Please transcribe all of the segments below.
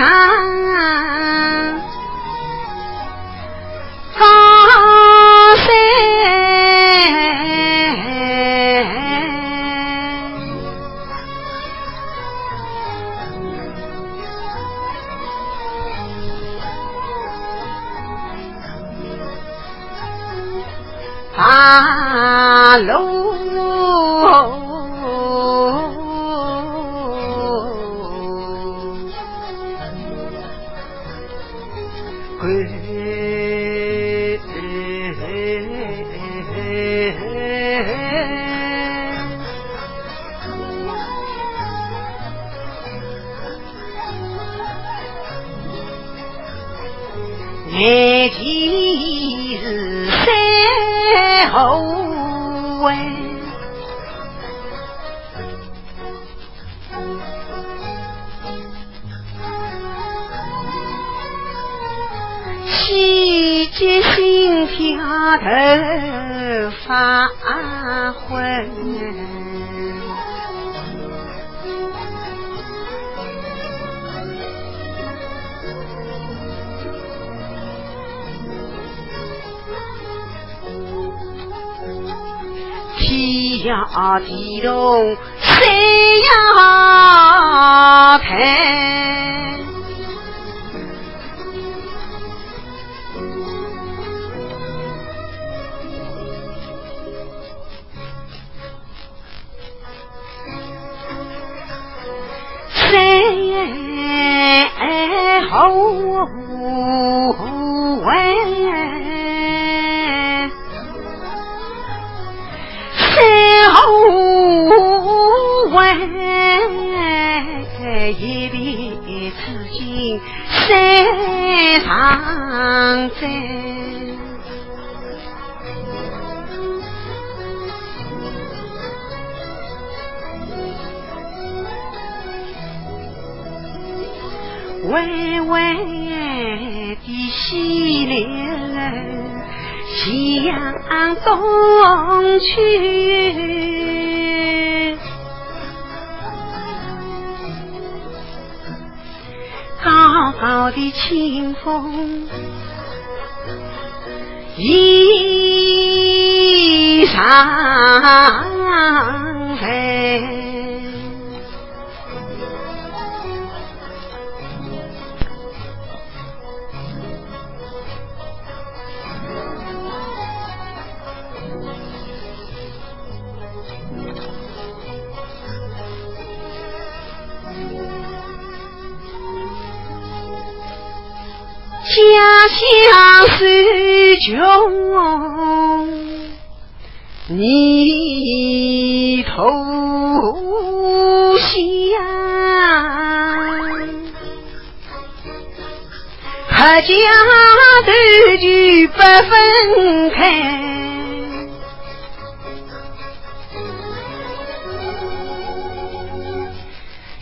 要提动三阳台，三后问。一别至今山上在，微微的溪流向东去。我的清风，一上家乡是穷，泥土香，客家头就不分开，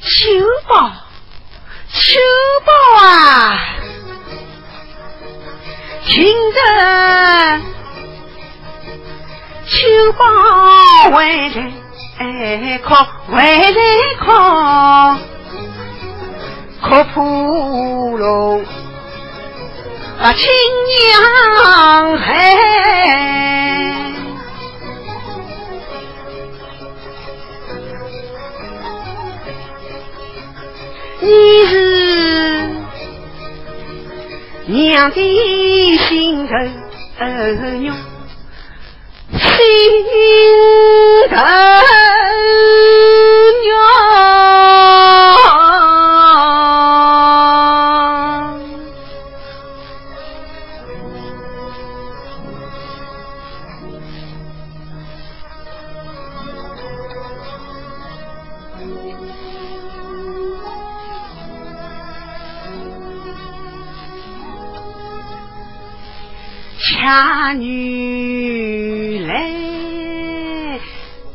秋宝，秋宝啊！听着，秋光回来哭回来哭，哭破了把亲娘来，娘的心头肉，心头肉。家女来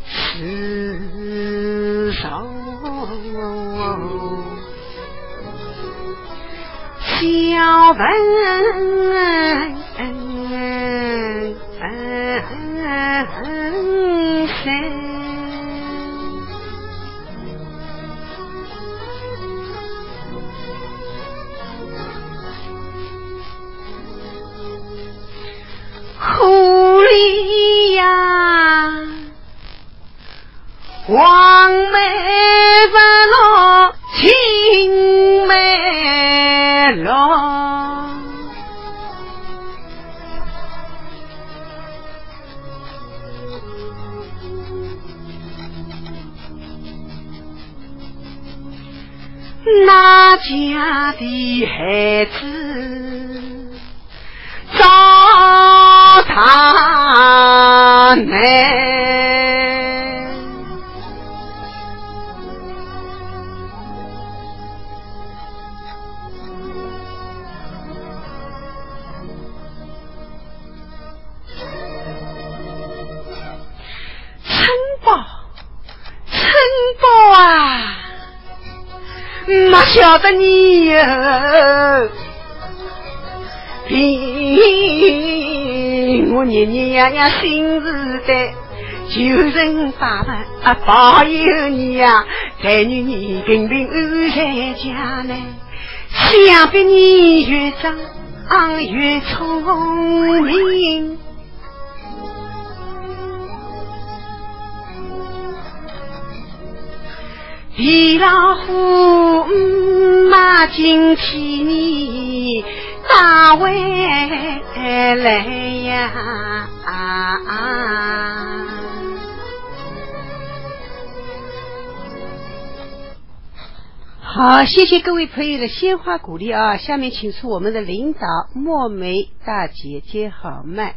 是愁，小本。黄梅不落，青梅落。哪家的孩子找他来？晓得你哟？凭我年年样样心事的，求神拜佛啊保佑你呀！待女你平平安在家内，想必你越长越聪明。皮老虎今天你大回来呀！啊啊好，谢谢各位朋友的鲜花鼓励啊！下面请出我们的领导墨梅大姐接好麦。